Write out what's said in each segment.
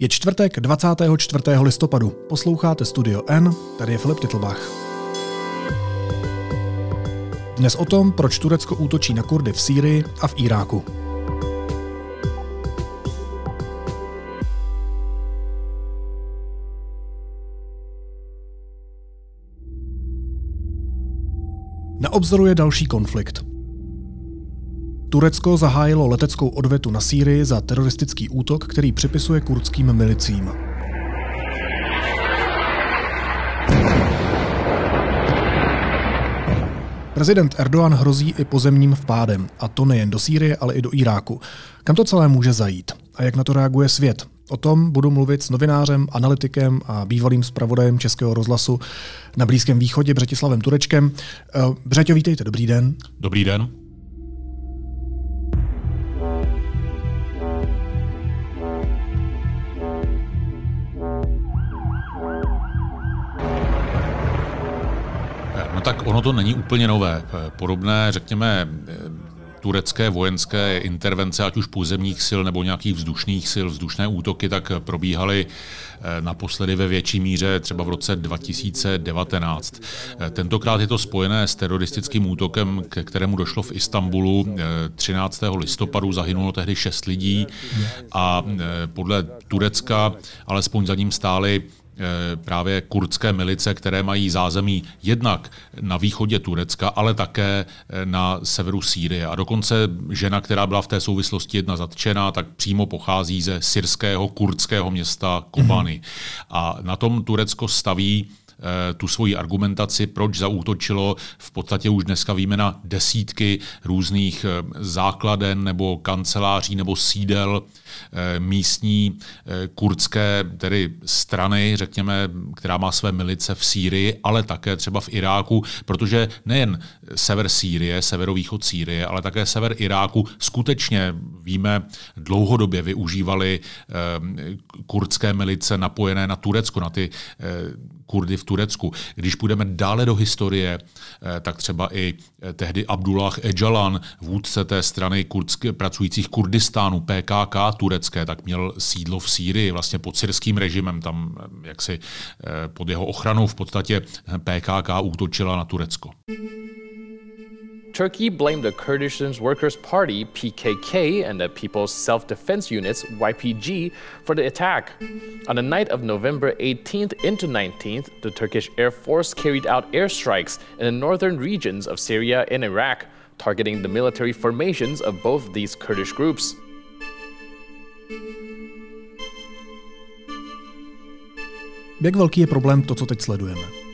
Je čtvrtek 24. listopadu. Posloucháte Studio N, tady je Filip Titlbach. Dnes o tom, proč Turecko útočí na Kurdy v Sýrii a v Iráku. Na obzoru je další konflikt. Turecko zahájilo leteckou odvetu na Sýrii za teroristický útok, který připisuje kurdským milicím. Prezident Erdogan hrozí i pozemním vpádem, a to nejen do Sýrie, ale i do Iráku. Kam to celé může zajít? A jak na to reaguje svět? O tom budu mluvit s novinářem, analytikem a bývalým zpravodajem Českého rozhlasu na Blízkém východě Břetislavem Turečkem. Eh, Břeťo, vítejte, dobrý den. Dobrý den. Tak ono to není úplně nové. Podobné, řekněme, turecké vojenské intervence, ať už pozemních sil nebo nějakých vzdušných sil, vzdušné útoky, tak probíhaly eh, naposledy ve větší míře třeba v roce 2019. Eh, tentokrát je to spojené s teroristickým útokem, ke kterému došlo v Istanbulu 13. Eh, listopadu, zahynulo tehdy šest lidí a podle Turecka alespoň za ním stály právě kurdské milice, které mají zázemí jednak na východě Turecka, ale také eh, na severu Sýrie. A dokonce žena, která byla v té souvislosti jedna zatčená, tak přímo pochází ze syrského kurdského města Kobany. Mm-hmm. A na tom Turecko staví Eh, tu svoji argumentaci, proč zaútočilo. V podstatě už dneska víme na desítky různých eh, základen nebo kanceláří nebo sídel eh, místní kurdské tedy strany, řekněme, která má své milice v Sýrii, ale také třeba v Iráku, protože nejen sever Sýrie, severovýchod Sýrie, ale také sever Iráku skutečně víme dlouhodobě využívali kurdské milice napojené na Turecko, na ty Kurdy v Turecku. Když půjdeme dále do historie, eh, tak třeba i eh, tehdy Abdullah Ejalan, vůdce té strany kurdské, pracujících Kurdistánu, PKK turecké, tak měl sídlo v Sýrii, vlastně pod syrským režimem, tam eh, jaksi pod jeho ochranou v podstatě PKK útočila na Turecko. Turkey blamed the Kurdish Workers' Party, PKK, and the People's Self Defense Units, YPG, for the attack. On the night of November 18th into 19th, the Turkish Air Force carried out airstrikes in the northern regions of Syria and Iraq, targeting the military formations of both these Kurdish groups. Jak velký je problém to, co teď sledujeme?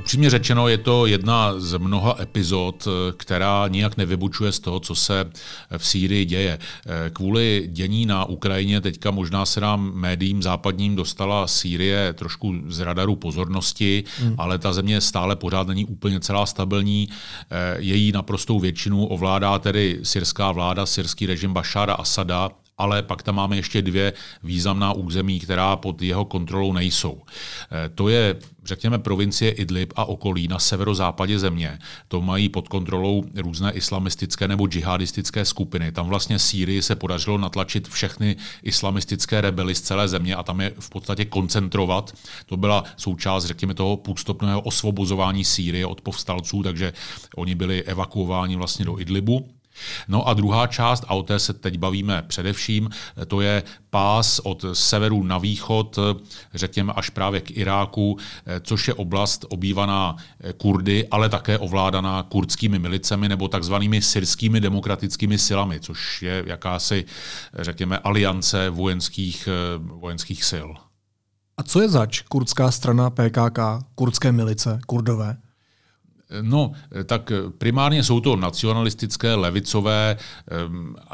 Upřímně řečeno, je to jedna z mnoha epizod, která nijak nevybučuje z toho, co se v Sýrii děje. Kvůli dění na Ukrajině teďka možná se nám médiím západním dostala Sýrie trošku z radaru pozornosti, hmm. ale ta země stále pořád není úplně celá stabilní. Její naprostou většinu ovládá tedy syrská vláda, syrský režim Bašára Asada, ale pak tam máme ještě dvě významná území, která pod jeho kontrolou nejsou. Eh, to je, řekněme, provincie Idlib a okolí na severozápadě země. To mají pod kontrolou různé islamistické nebo džihadistické skupiny. Tam vlastně Sýrii se podařilo natlačit všechny islamistické rebely z celé země a tam je v podstatě koncentrovat. To byla součást, řekněme, toho půstupného osvobozování Sýrie od povstalců, takže oni byli evakuováni vlastně do Idlibu. No a druhá část, a o té se teď bavíme především, to je pás od severu na východ, řekněme až právě k Iráku, což je oblast obývaná Kurdy, ale také ovládaná kurdskými milicemi nebo takzvanými syrskými demokratickými silami, což je jakási, řekněme, aliance vojenských, vojenských sil. A co je zač kurdská strana PKK, kurdské milice, kurdové? No, tak primárně jsou to nacionalistické, levicové,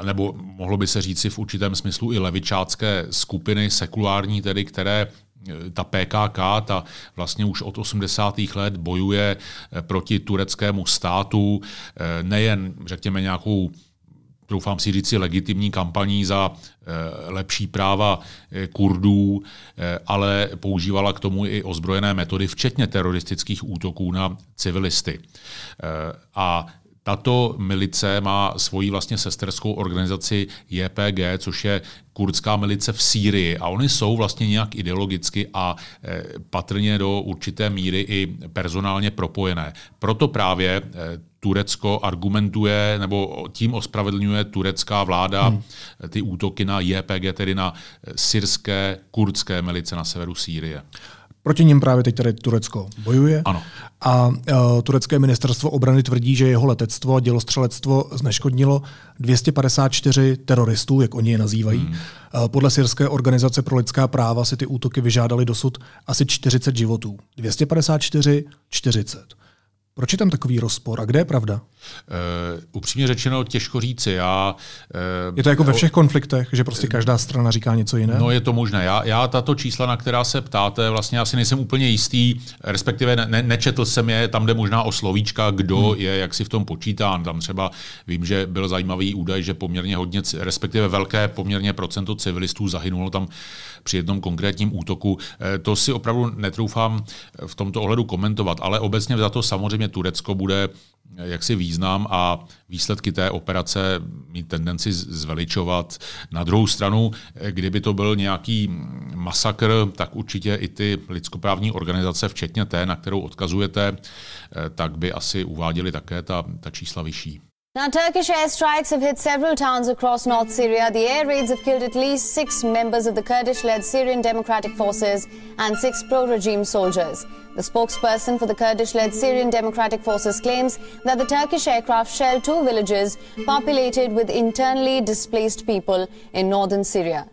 nebo mohlo by se říci v určitém smyslu i levičácké skupiny, sekulární tedy, které eh, ta PKK, ta vlastně už od 80. let bojuje eh, proti tureckému státu, eh, nejen, řekněme, nějakou doufám si říci, legitimní kampaní za eh, lepší práva eh, Kurdů, eh, ale používala k tomu i ozbrojené metody, včetně teroristických útoků na civilisty. A tato milice má svoji vlastně sesterskou organizaci JPG, což je kurdská milice v Sýrii a oni jsou vlastně nějak ideologicky a e, patrně do určité míry i personálně propojené. Proto právě e, Turecko argumentuje nebo tím ospravedlňuje turecká vláda hmm. ty útoky na JPG, tedy na syrské kurdské milice na severu Sýrie. Proti ním právě teď tady Turecko bojuje. Ano. A uh, turecké ministerstvo obrany tvrdí, že jeho letectvo a dělostřelectvo zneškodnilo 254 teroristů, jak oni je nazývají. Hmm. Uh, podle syrské organizace pro lidská práva si ty útoky vyžádali dosud asi 40 životů. 254, 40. Proč je tam takový rozpor a kde je pravda? Uh, upřímně řečeno, těžko říci. Já, uh, je to jako ve všech konfliktech, že prostě každá strana říká něco jiného? No je to možné. Já, já tato čísla, na která se ptáte, vlastně asi nejsem úplně jistý, respektive ne, nečetl jsem je, tam jde možná o slovíčka, kdo hmm. je, jak si v tom počítá. Tam třeba vím, že byl zajímavý údaj, že poměrně hodně, respektive velké poměrně procento civilistů zahynulo tam při jednom konkrétním útoku. Eh, to si opravdu netroufám v tomto ohledu komentovat, ale obecně za to samozřejmě Turecko bude eh, jaksi význam a výsledky té operace mít tendenci zveličovat. Na druhou stranu, eh, kdyby to byl nějaký masakr, tak určitě i ty lidskoprávní organizace, včetně té, na kterou odkazujete, tak by asi uváděly také ta, ta čísla vyšší. Now, Turkish airstrikes have hit several towns across North Syria. The air raids have killed at least six members of the Kurdish led Syrian Democratic Forces and six pro regime soldiers. The spokesperson for the Kurdish led Syrian Democratic Forces claims that the Turkish aircraft shelled two villages populated with internally displaced people in northern Syria.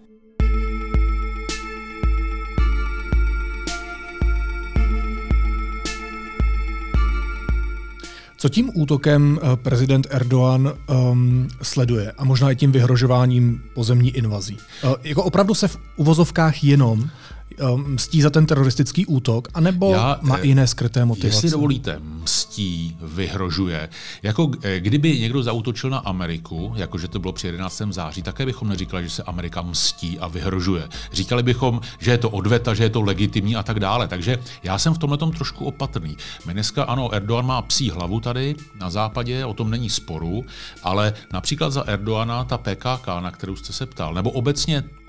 Co tím útokem eh, prezident Erdogan um, sleduje a možná i tím vyhrožováním pozemní invazí? Uh, jako opravdu se v uvozovkách jenom mstí za ten teroristický útok, anebo Já, má i jiné skryté motivace? Jestli dovolíte, mstí, vyhrožuje. Jako eh, kdyby někdo zautočil na Ameriku, jakože to bylo při 11. září, také bychom neříkali, že se Amerika mstí a vyhrožuje. Říkali bychom, že je to odveta, že je to legitimní a tak dále. Takže já jsem v tomhle trošku opatrný. My dneska, ano, Erdogan má psí hlavu tady na západě, o tom není sporu, ale například za Erdoana ta PKK, na kterou jste se ptal, nebo obecně Eh,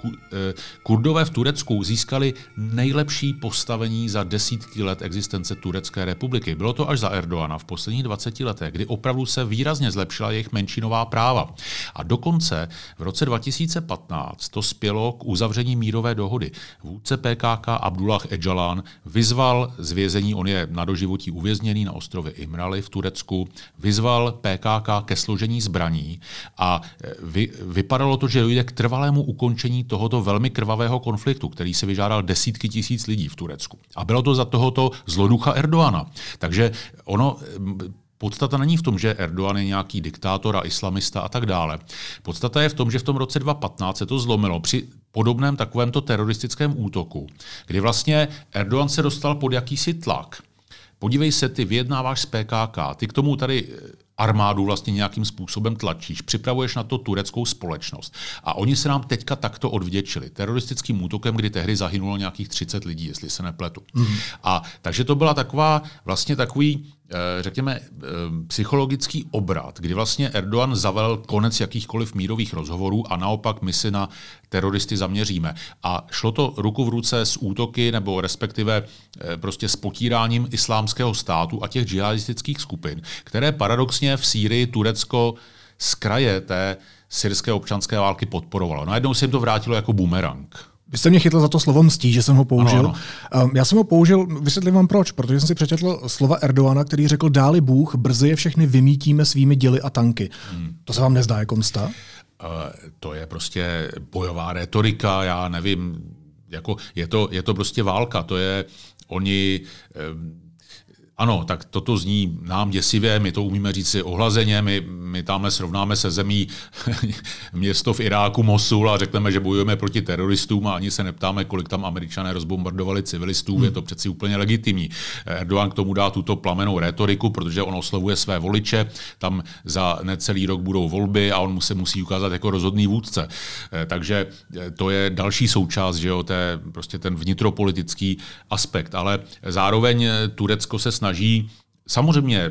Kurdové v Turecku získali nejlepší postavení za desítky let existence Turecké republiky. Bylo to až za Erdoana v posledních 20 letech, kdy opravdu se výrazně zlepšila jejich menšinová práva. A dokonce v roce 2015 to spělo k uzavření mírové dohody. Vůdce PKK Abdullah Ejalan vyzval z vězení, on je na doživotí uvězněný na ostrově Imrali v Turecku, vyzval PKK ke složení zbraní a eh, vy, vypadalo to, že dojde k trvalému ukončení tohoto velmi krvavého konfliktu, který se vyžádal desítky tisíc lidí v Turecku. A bylo to za tohoto zloducha Erdoana. Takže ono Podstata není v tom, že Erdogan je nějaký diktátor a islamista a tak dále. Podstata je v tom, že v tom roce 2015 se to zlomilo při podobném takovémto teroristickém útoku, kdy vlastně Erdogan se dostal pod jakýsi tlak. Podívej se, ty vyjednáváš s PKK, ty k tomu tady armádu vlastně nějakým způsobem tlačíš, připravuješ na to tureckou společnost. A oni se nám teďka takto odvděčili. Teroristickým útokem, kdy tehdy zahynulo nějakých 30 lidí, jestli se nepletu. Mm. A takže to byla taková, vlastně takový řekněme, eh, psychologický obrat, kdy vlastně Erdogan zavel konec jakýchkoliv mírových rozhovorů a naopak my si na teroristy zaměříme. A šlo to ruku v ruce s útoky nebo respektive eh, prostě s potíráním islámského státu a těch džihadistických skupin, které paradoxně v Sýrii Turecko z kraje té syrské občanské války podporovalo. Najednou se jim to vrátilo jako bumerang. Vy jste mě chytl za to slovo mstí, že jsem ho použil. Ano, ano. Já jsem ho použil, vysvětlím vám proč, protože jsem si přečetl slova Erdoana, který řekl, dáli Bůh, brzy je všechny vymítíme svými děly a tanky. Hmm. To se vám nezdá jako msta? Uh, to je prostě bojová retorika, já nevím, jako je to, je to prostě válka, to je, oni, uh, ano, tak toto zní nám děsivě, my to umíme říct si ohlazeně, my, my tamhle srovnáme se zemí město v Iráku, Mosul a řekneme, že bojujeme proti teroristům a ani se neptáme, kolik tam američané rozbombardovali civilistů, hmm. je to přeci úplně legitimní. Erdogan k tomu dá tuto plamenou rétoriku, protože on oslovuje své voliče, tam za necelý rok budou volby a on se musí ukázat jako rozhodný vůdce. Eh, takže eh, to je další součást, že jo, té, prostě ten vnitropolitický aspekt, ale zároveň Turecko se snaží samozřejmě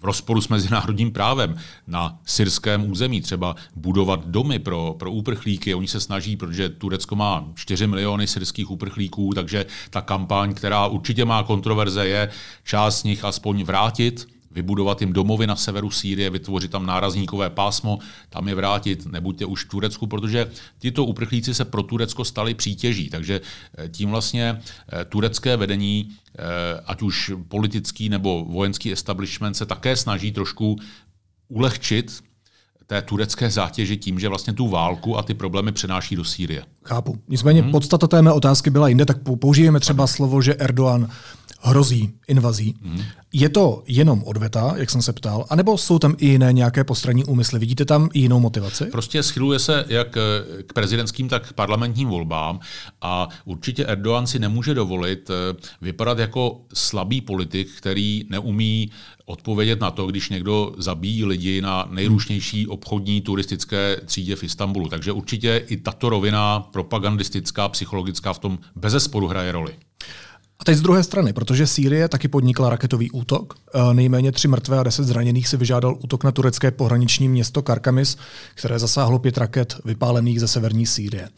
v rozporu s mezinárodním právem na syrském území, třeba budovat domy pro, pro uprchlíky. Oni se snaží, protože Turecko má 4 miliony syrských uprchlíků, takže ta kampaň, která určitě má kontroverze, je část z nich aspoň vrátit vybudovat jim domovy na severu Sýrie, vytvořit tam nárazníkové pásmo, tam je vrátit, nebuďte už v Turecku, protože tyto uprchlíci se pro Turecko stali přítěží. Takže eh, tím vlastně eh, turecké vedení, eh, ať už politický nebo vojenský establishment, se také snaží trošku ulehčit té turecké zátěži tím, že vlastně tu válku a ty problémy přenáší do Sýrie. Chápu. Nicméně hmm. podstata té mé otázky byla jinde, tak použijeme třeba slovo, že Erdogan hrozí invazí. Hmm. Je to jenom odveta, jak jsem se ptal, anebo jsou tam i jiné nějaké postranní úmysly? Vidíte tam i jinou motivaci? Prostě schyluje se jak eh, k prezidentským, tak k parlamentním volbám a určitě Erdogan si nemůže dovolit eh, vypadat jako slabý politik, který neumí odpovědět na to, když někdo zabíjí lidi na nejrušnější obchodní turistické třídě v Istanbulu. Takže určitě i tato rovina propagandistická, psychologická v tom bezesporu hraje roli. A teď z druhé strany, protože Sýrie taky podnikla raketový útok, eh, nejméně tři mrtvé a deset zraněných si vyžádal útok na turecké pohraniční město Karkamis, které zasáhlo pět raket vypálených ze severní Sýrie.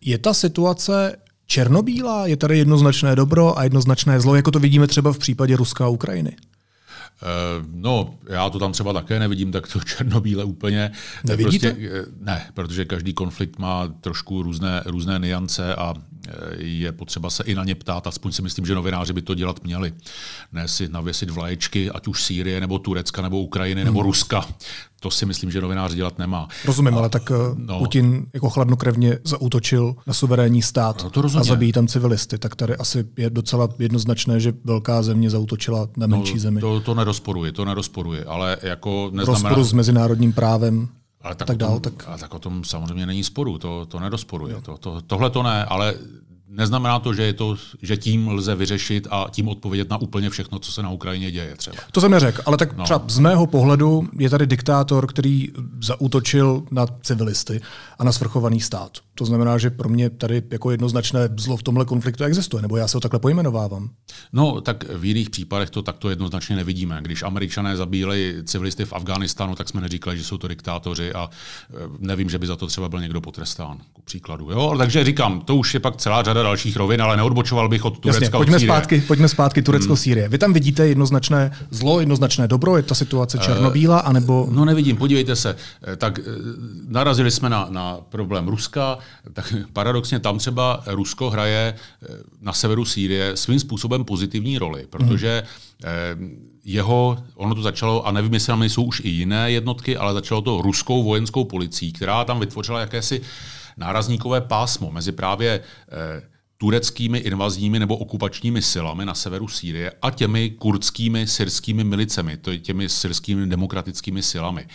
Je ta situace černobílá? Je tady jednoznačné dobro a jednoznačné zlo, jako to vidíme třeba v případě Ruska a Ukrajiny? Eh, no, já to tam třeba také nevidím tak to černobíle úplně. Nevidíte? Prostě, ne, protože každý konflikt má trošku různé, různé niance a je potřeba se i na ně ptát, aspoň si myslím, že novináři by to dělat měli. Ne si navěsit vlaječky, ať už Sýrie, nebo Turecka, nebo Ukrajiny, nebo hmm. Ruska. To si myslím, že novinář dělat nemá. Rozumím, a, ale tak no, Putin jako chladnokrevně zautočil na suverénní stát no, to a zabíjí tam civilisty, tak tady asi je docela jednoznačné, že velká země zautočila na menší no, zemi. To, to nerozporuje, to nerozporuje, ale jako neznamená... Rozporu s mezinárodním právem. Ale tak, tak, dál, tom, tak... Ale tak o tom samozřejmě není sporu, to, to nerozporuje. To, to, tohle to ne, ale Neznamená to, že, je to, že tím lze vyřešit a tím odpovědět na úplně všechno, co se na Ukrajině děje třeba. To jsem neřekl, ale tak no. třeba z mého pohledu je tady diktátor, který zaútočil na civilisty a na svrchovaný stát. To znamená, že pro mě tady jako jednoznačné zlo v tomhle konfliktu existuje, nebo já se ho takhle pojmenovávám. No, tak v jiných případech to takto jednoznačně nevidíme. Když američané zabíjeli civilisty v Afghánistánu, tak jsme neříkali, že jsou to diktátoři a e, nevím, že by za to třeba byl někdo potrestán, ku příkladu. Jo? Takže říkám, to už je pak celá řada dalších rovin, ale neodbočoval bych od Turecka. Jasně, pojďme, od zpátky, pojďme zpátky Turecko-Sýrie. Hmm. Vy tam vidíte jednoznačné zlo, jednoznačné dobro, je ta situace černobílá, anebo... No nevidím, podívejte se. E, tak e, narazili jsme na, na problém Ruska, tak paradoxně tam třeba Rusko hraje eh, na severu Sýrie svým způsobem pozitivní roli, protože eh, jeho, ono to začalo, a nevím, jestli tam nejsou už i jiné jednotky, ale začalo to ruskou vojenskou policií, která tam vytvořila jakési nárazníkové pásmo mezi právě eh, tureckými invazními nebo okupačními silami na severu Sýrie a těmi kurdskými syrskými milicemi, to je těmi syrskými demokratickými silami.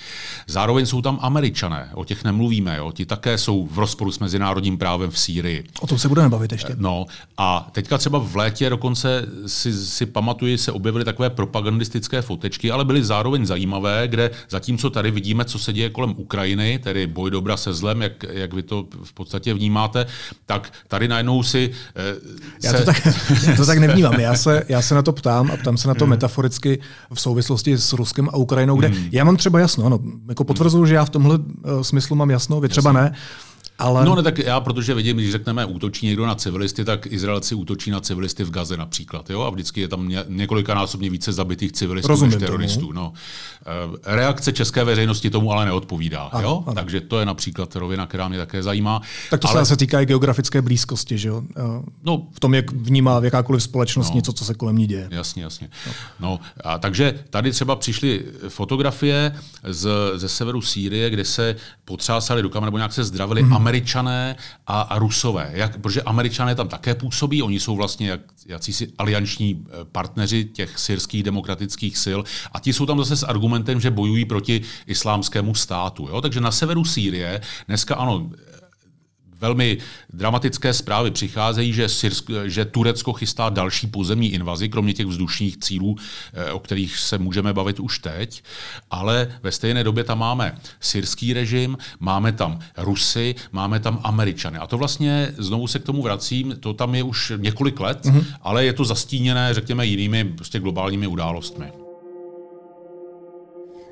Zároveň jsou tam američané, o těch nemluvíme, jo? ti také jsou v rozporu s mezinárodním právem v Sýrii. O tom se budeme bavit ještě. No a teďka třeba v létě dokonce si, si pamatuju, se objevily takové propagandistické fotečky, ale byly zároveň zajímavé, kde zatímco tady vidíme, co se děje kolem Ukrajiny, tedy boj dobra se zlem, jak, jak vy to v podstatě vnímáte, tak tady najednou si já, to tak, já to tak nevnímám. Já se, já se na to ptám a ptám se na to hmm. metaforicky v souvislosti s Ruskem a Ukrajinou, kde hmm. já mám třeba jasno, ano, jako potvrzuju, že já v tomhle uh, smyslu mám jasno, vy třeba Jasně. ne. Ale... No ne, tak já, protože vidím, když řekneme útočí někdo na civilisty, tak Izraelci útočí na civilisty v Gaze například. Jo? A vždycky je tam ně, několikanásobně více zabitých civilistů Rozumím než teroristů. No. Eh, reakce české veřejnosti tomu ale neodpovídá. Ano, jo? Ano. Takže to je například rovina, která mě také zajímá. Tak to ale... se týká i geografické blízkosti, že jo? Eh, no, v tom, jak vnímá v jakákoliv společnost no, něco, co se kolem ní děje. Jasně, jasně. No. No, a takže tady třeba přišly fotografie z, ze severu Sýrie, kde se potřásali kamer, nebo nějak se zdravili mm-hmm Američané a, a Rusové. Jak, protože Američané tam také působí, oni jsou vlastně jak, jakýsi alianční eh, partneři těch syrských demokratických sil a ti jsou tam zase s argumentem, že bojují proti islámskému státu. Jo? Takže na severu Sýrie dneska ano, velmi dramatické zprávy přicházejí, že, Syrsk, že Turecko chystá další pozemní invazi, kromě těch vzdušních cílů, eh, o kterých se můžeme bavit už teď. Ale ve stejné době tam máme syrský režim, máme tam Rusy, máme tam Američany. A to vlastně, znovu se k tomu vracím, to tam je už několik let, mm-hmm. ale je to zastíněné, řekněme, jinými prostě globálními událostmi.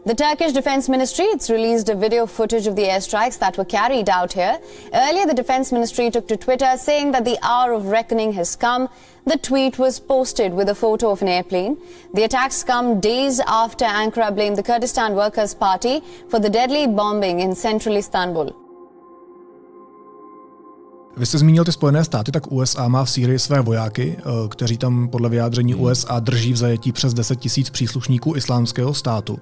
The Turkish Defense Ministry has released a video footage of the airstrikes that were carried out here. Earlier, the Defense Ministry took to Twitter saying that the hour of reckoning has come. The tweet was posted with a photo of an airplane. The attacks come days after Ankara blamed the Kurdistan Workers' Party for the deadly bombing in central Istanbul. Vy jste zmínil ty Spojené státy, tak USA má v Sýrii své vojáky, eh, kteří tam podle vyjádření USA drží v zajetí přes 10 tisíc příslušníků islámského státu.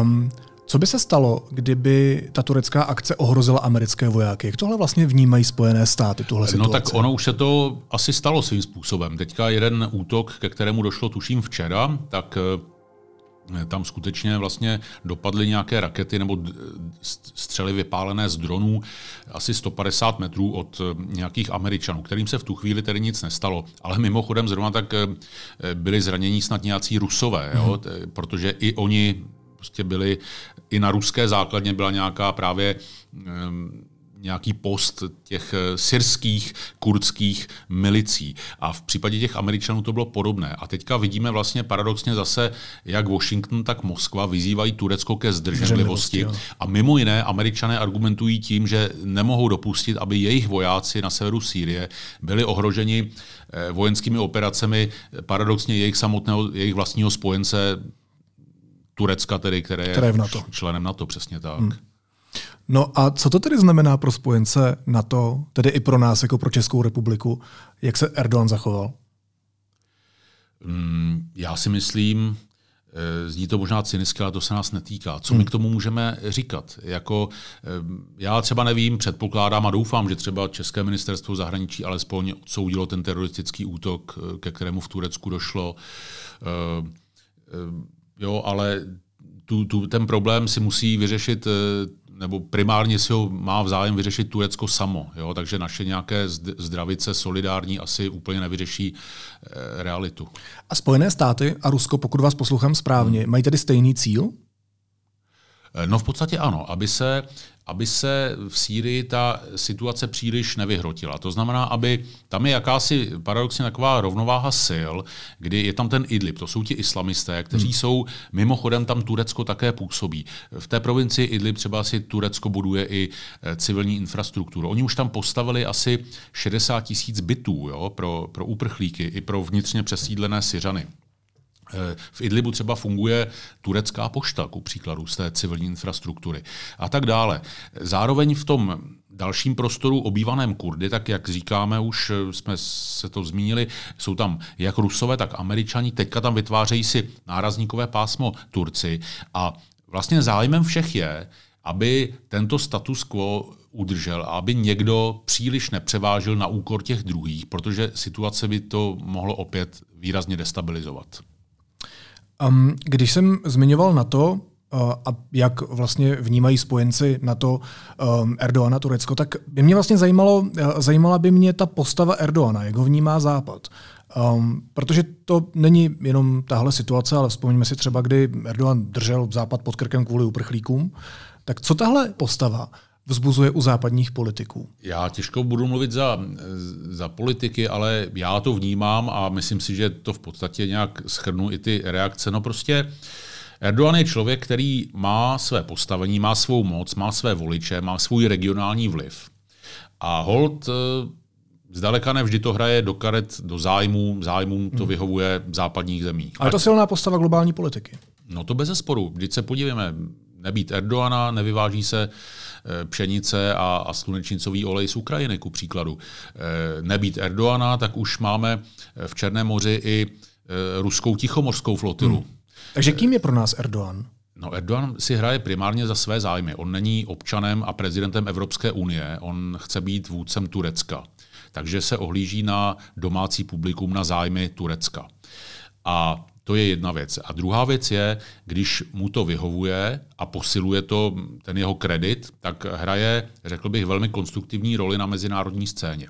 Um, co by se stalo, kdyby ta turecká akce ohrozila americké vojáky? Jak tohle vlastně vnímají Spojené státy, tuhle situaci? No tak ono už se to asi stalo svým způsobem. Teďka jeden útok, ke kterému došlo tuším včera, tak eh, tam skutečně vlastně dopadly nějaké rakety nebo střely vypálené z dronů asi 150 metrů od eh, nějakých Američanů, kterým se v tu chvíli tedy nic nestalo. Ale mimochodem zrovna tak eh, byli zranění snad nějací rusové, jo? Mm. protože i oni prostě byly, i na ruské základně byla nějaká právě nějaký post těch eh, syrských, kurdských milicí. A v případě těch Američanů to bylo podobné. A teďka vidíme vlastně paradoxně zase, jak Washington, tak Moskva vyzývají Turecko ke zdrženlivosti. A mimo jiné, Američané argumentují tím, že nemohou dopustit, aby jejich vojáci na severu Sýrie byli ohroženi eh, vojenskými operacemi paradoxně jejich samotného, jejich vlastního spojence Turecka, tedy, které, které je v NATO. členem NATO, přesně tak. Hmm. No a co to tedy znamená pro spojence NATO, tedy i pro nás, jako pro Českou republiku? Jak se Erdogan zachoval? Hmm, já si myslím, eh, Zní to možná cynicky, ale to se nás netýká. Co my hmm. k tomu můžeme říkat? Jako, eh, já třeba nevím, předpokládám a doufám, že třeba České ministerstvo zahraničí alespoň odsoudilo ten teroristický útok, eh, ke kterému v Turecku došlo. Jo, ale tu, tu, ten problém si musí vyřešit, eh, nebo primárně si ho má vzájem vyřešit Turecko samo. Jo? Takže naše nějaké zdravice solidární asi úplně nevyřeší e, realitu. A Spojené státy a Rusko, pokud vás poslouchám správně, hmm. mají tedy stejný cíl? Eh, no v podstatě ano, aby se aby se v Sýrii ta situace příliš nevyhrotila. To znamená, aby tam je jakási paradoxně taková rovnováha sil, kdy je tam ten Idlib, to jsou ti islamisté, kteří hmm. jsou, mimochodem tam Turecko také působí. V té provincii Idlib třeba si Turecko buduje i eh, civilní infrastrukturu. Oni už tam postavili asi 60 tisíc bytů jo, pro, pro uprchlíky i pro vnitřně přesídlené Syřany. V Idlibu třeba funguje turecká pošta, ku příkladu, z té civilní infrastruktury a tak dále. Zároveň v tom dalším prostoru obývaném Kurdy, tak jak říkáme, už jsme se to zmínili, jsou tam jak Rusové, tak Američani, teďka tam vytvářejí si nárazníkové pásmo Turci a vlastně zájmem všech je, aby tento status quo udržel a aby někdo příliš nepřevážil na úkor těch druhých, protože situace by to mohlo opět výrazně destabilizovat. Um, když jsem zmiňoval na to, a jak vlastně vnímají spojenci na to um, Erdoana, Turecko, tak by mě vlastně zajímalo, zajímala by mě ta postava Erdoana, jak ho vnímá Západ. Um, protože to není jenom tahle situace, ale vzpomeňme si třeba, kdy Erdogan držel Západ pod krkem kvůli uprchlíkům. Tak co tahle postava vzbuzuje u západních politiků? Já těžko budu mluvit za, za politiky, ale já to vnímám a myslím si, že to v podstatě nějak schrnu i ty reakce. No prostě Erdogan je člověk, který má své postavení, má svou moc, má své voliče, má svůj regionální vliv. A hold eh, zdaleka ne vždy to hraje do karet, do zájmů, zájmům to hmm. vyhovuje západních zemí. Ale je to silná postava globální politiky. No to bez sporu. Když se podívejme, nebýt Erdoana, nevyváží se pšenice a, a slunečnicový olej z Ukrajiny, ku příkladu. Eh, nebýt Erdoana, tak už máme v Černém moři i eh, ruskou tichomořskou flotilu. Hmm. Takže kým je pro nás Erdogan? No, Erdogan si hraje primárně za své zájmy. On není občanem a prezidentem Evropské unie, on chce být vůdcem Turecka. Takže se ohlíží na domácí publikum, na zájmy Turecka. A to je jedna věc. A druhá věc je, když mu to vyhovuje a posiluje to ten jeho kredit, tak hraje, řekl bych, velmi konstruktivní roli na mezinárodní scéně.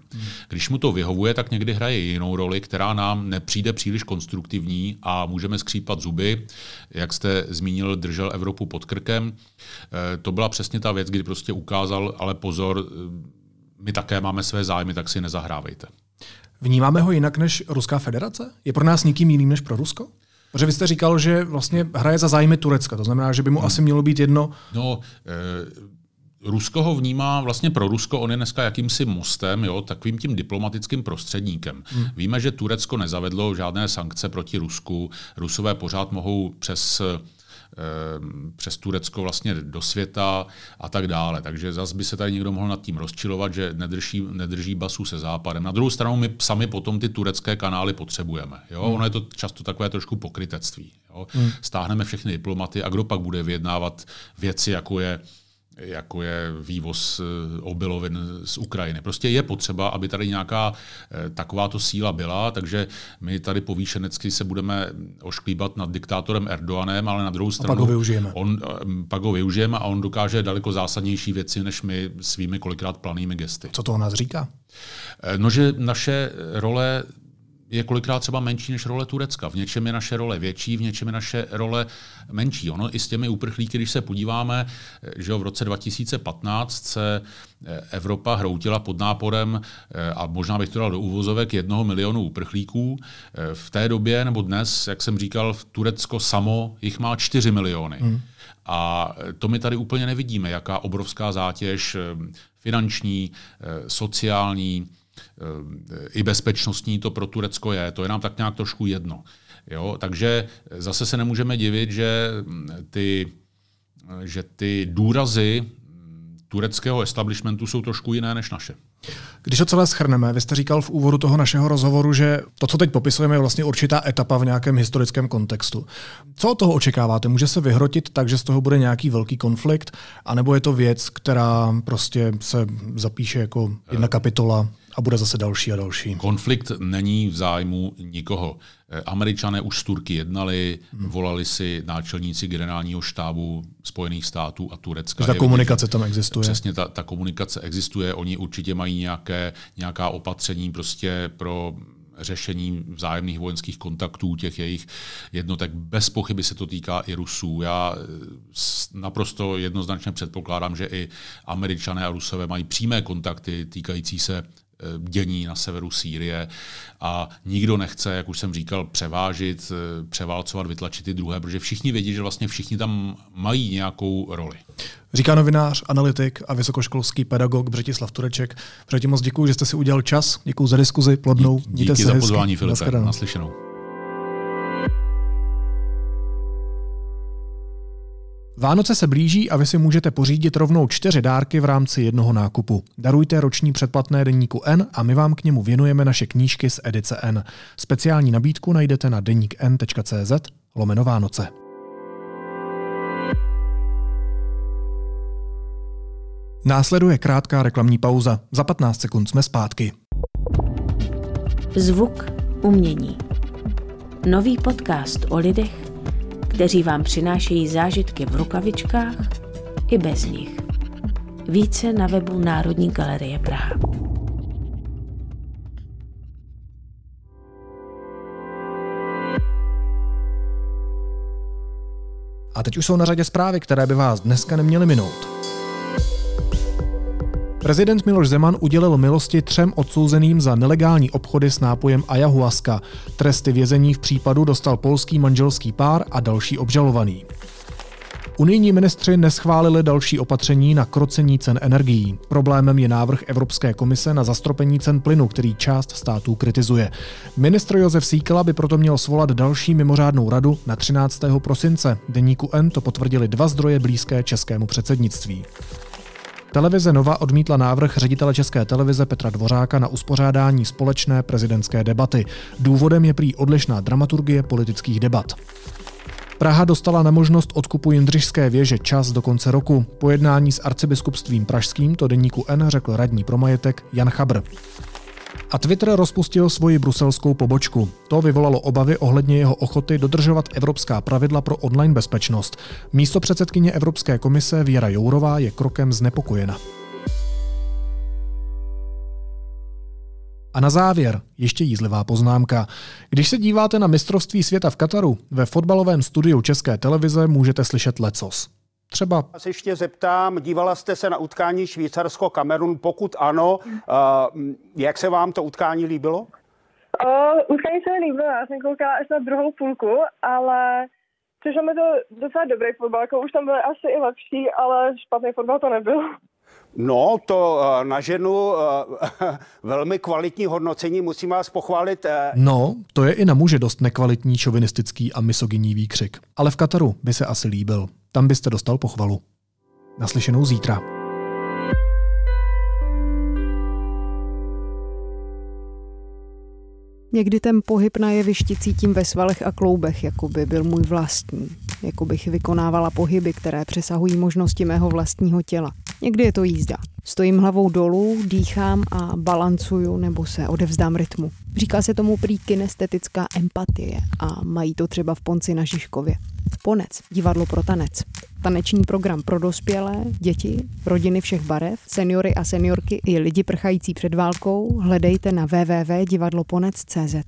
Když mu to vyhovuje, tak někdy hraje jinou roli, která nám nepřijde příliš konstruktivní a můžeme skřípat zuby. Jak jste zmínil, držel Evropu pod krkem. Eh, to byla přesně ta věc, kdy prostě ukázal, ale pozor, eh, my také máme své zájmy, tak si nezahrávejte. Vnímáme ho jinak než Ruská federace? Je pro nás někým jiným než pro Rusko? Protože vy jste říkal, že vlastně hraje za zájmy Turecka, to znamená, že by mu hmm. asi mělo být jedno. No, e- Rusko ho vnímá vlastně pro Rusko, on je dneska jakýmsi mostem, jo, takovým tím diplomatickým prostředníkem. Hmm. Víme, že Turecko nezavedlo žádné sankce proti Rusku, Rusové pořád mohou přes přes Turecko vlastně do světa a tak dále. Takže zase by se tady někdo mohl nad tím rozčilovat, že nedrží, nedrží basu se západem. Na druhou stranu my sami potom ty turecké kanály potřebujeme. Jo? Hmm. Ono je to často takové trošku pokrytectví. Jo? Hmm. Stáhneme všechny diplomaty a kdo pak bude vyjednávat věci, jako je jako je vývoz eh, obilovin z Ukrajiny. Prostě je potřeba, aby tady nějaká eh, takováto síla byla, takže my tady povýšenecky se budeme ošklíbat nad diktátorem Erdoganem, ale na druhou stranu a pak ho využijeme. On, eh, pak ho využijeme a on dokáže daleko zásadnější věci, než my svými kolikrát planými gesty. Co to o nás říká? No, že naše role je kolikrát třeba menší než role Turecka. V něčem je naše role větší, v něčem je naše role menší. Ono i s těmi uprchlíky, když se podíváme, že v roce 2015 se eh, Evropa hroutila pod náporem eh, a možná bych to dal do úvozovek jednoho milionu uprchlíků. Eh, v té době nebo dnes, jak jsem říkal, v Turecko samo jich má 4 miliony. Hmm. A to my tady úplně nevidíme, jaká obrovská zátěž finanční, sociální, i bezpečnostní to pro Turecko je. To je nám tak nějak trošku jedno. Jo? Takže zase se nemůžeme divit, že ty, že ty důrazy tureckého establishmentu jsou trošku jiné než naše. Když to celé schrneme, vy jste říkal v úvodu toho našeho rozhovoru, že to, co teď popisujeme, je vlastně určitá etapa v nějakém historickém kontextu. Co od toho očekáváte? Může se vyhrotit tak, že z toho bude nějaký velký konflikt, anebo je to věc, která prostě se zapíše jako jedna kapitola a bude zase další a další. Konflikt není v zájmu nikoho. Eh, Američané už s Turky jednali, hmm. volali si náčelníci generálního štábu Spojených států a Turecka. Ta komunikace tam existuje. Přesně, ta, ta komunikace existuje. Oni určitě mají nějaké, nějaká opatření prostě pro řešení vzájemných vojenských kontaktů těch jejich jednotek. Bez pochyby se to týká i Rusů. Já eh, naprosto jednoznačně předpokládám, že i američané a Rusové mají přímé kontakty týkající se dění na severu Sýrie a nikdo nechce, jak už jsem říkal, převážit, eh, převálcovat, vytlačit ty druhé, protože všichni vědí, že vlastně všichni tam mají nějakou roli. Říká novinář, analytik a vysokoškolský pedagog Břetislav Tureček. Břeti, moc děkuji, že jste si udělal čas. Děkuji za diskuzi plodnou. Díky Mějte se za pozvání, Filipe. Naslyšenou. Vánoce se blíží a vy si můžete pořídit rovnou čtyři dárky v rámci jednoho nákupu. Darujte roční předplatné deníku N a my vám k němu věnujeme naše knížky z edice N. Speciální nabídku najdete na deníkn.cz lomeno Vánoce. Následuje krátká reklamní pauza. Za 15 sekund jsme zpátky. Zvuk umění. Nový podcast o lidech, kteří vám přinášejí zážitky v rukavičkách i bez nich. Více na webu Národní galerie Praha. A teď už jsou na řadě zprávy, které by vás dneska neměly minout. Prezident Miloš Zeman udělil milosti třem odsouzeným za nelegální obchody s nápojem ayahuasca. Tresty vězení v případu dostal polský manželský pár a další obžalovaný. Unijní ministři neschválili další opatření na krocení cen energií. Problémem je návrh Evropské komise na zastropení cen plynu, který část států kritizuje. Ministr Josef Síkela by proto měl svolat další mimořádnou radu na 13. prosince. Deníku N to potvrdili dva zdroje blízké českému předsednictví. Televize Nova odmítla návrh ředitele České televize Petra Dvořáka na uspořádání společné prezidentské debaty. Důvodem je prý odlišná dramaturgie politických debat. Praha dostala na možnost odkupu Jindřišské věže čas do konce roku. Po jednání s arcibiskupstvím pražským to deníku N řekl radní pro majetek Jan Chabr. A Twitter rozpustil svoji bruselskou pobočku. To vyvolalo obavy ohledně jeho ochoty dodržovat evropská pravidla pro online bezpečnost. Místo předsedkyně Evropské komise Věra Jourová je krokem znepokojena. A na závěr ještě jízlivá poznámka. Když se díváte na mistrovství světa v Kataru, ve fotbalovém studiu České televize můžete slyšet lecos. Třeba... Já se ještě zeptám, dívala jste se na utkání Švýcarsko-Kamerun? Pokud ano, uh, jak se vám to utkání líbilo? O, utkání se mi líbilo, já jsem koukala až na druhou půlku, ale přišlo mi to docela dobrý fotbal, jako už tam byly asi i lepší, ale špatný fotbal to nebyl. No, to eh, na ženu eh, velmi kvalitní hodnocení, musím vás pochválit. eh, No, to je i na muže dost nekvalitní, šovinistický a misogyní výkřik. Ale v Kataru by se asi líbil. Tam byste dostal pochvalu. Naslyšenou zítra. Někdy ten pohyb na jevišti cítím ve svalech a kloubech, jako by byl můj vlastní. Jako bych vykonávala pohyby, které přesahují možnosti mého vlastního těla. Někdy je to jízda. Stojím hlavou dolů, dýchám a balancuju nebo se odevzdám rytmu. Říká se tomu prý kinestetická empatie a mají to třeba v Ponci na Žižkově. Ponec, divadlo pro tanec. Taneční program pro dospělé, děti, rodiny všech barev, seniory a seniorky i lidi prchající před válkou hledejte na www.divadloponec.cz.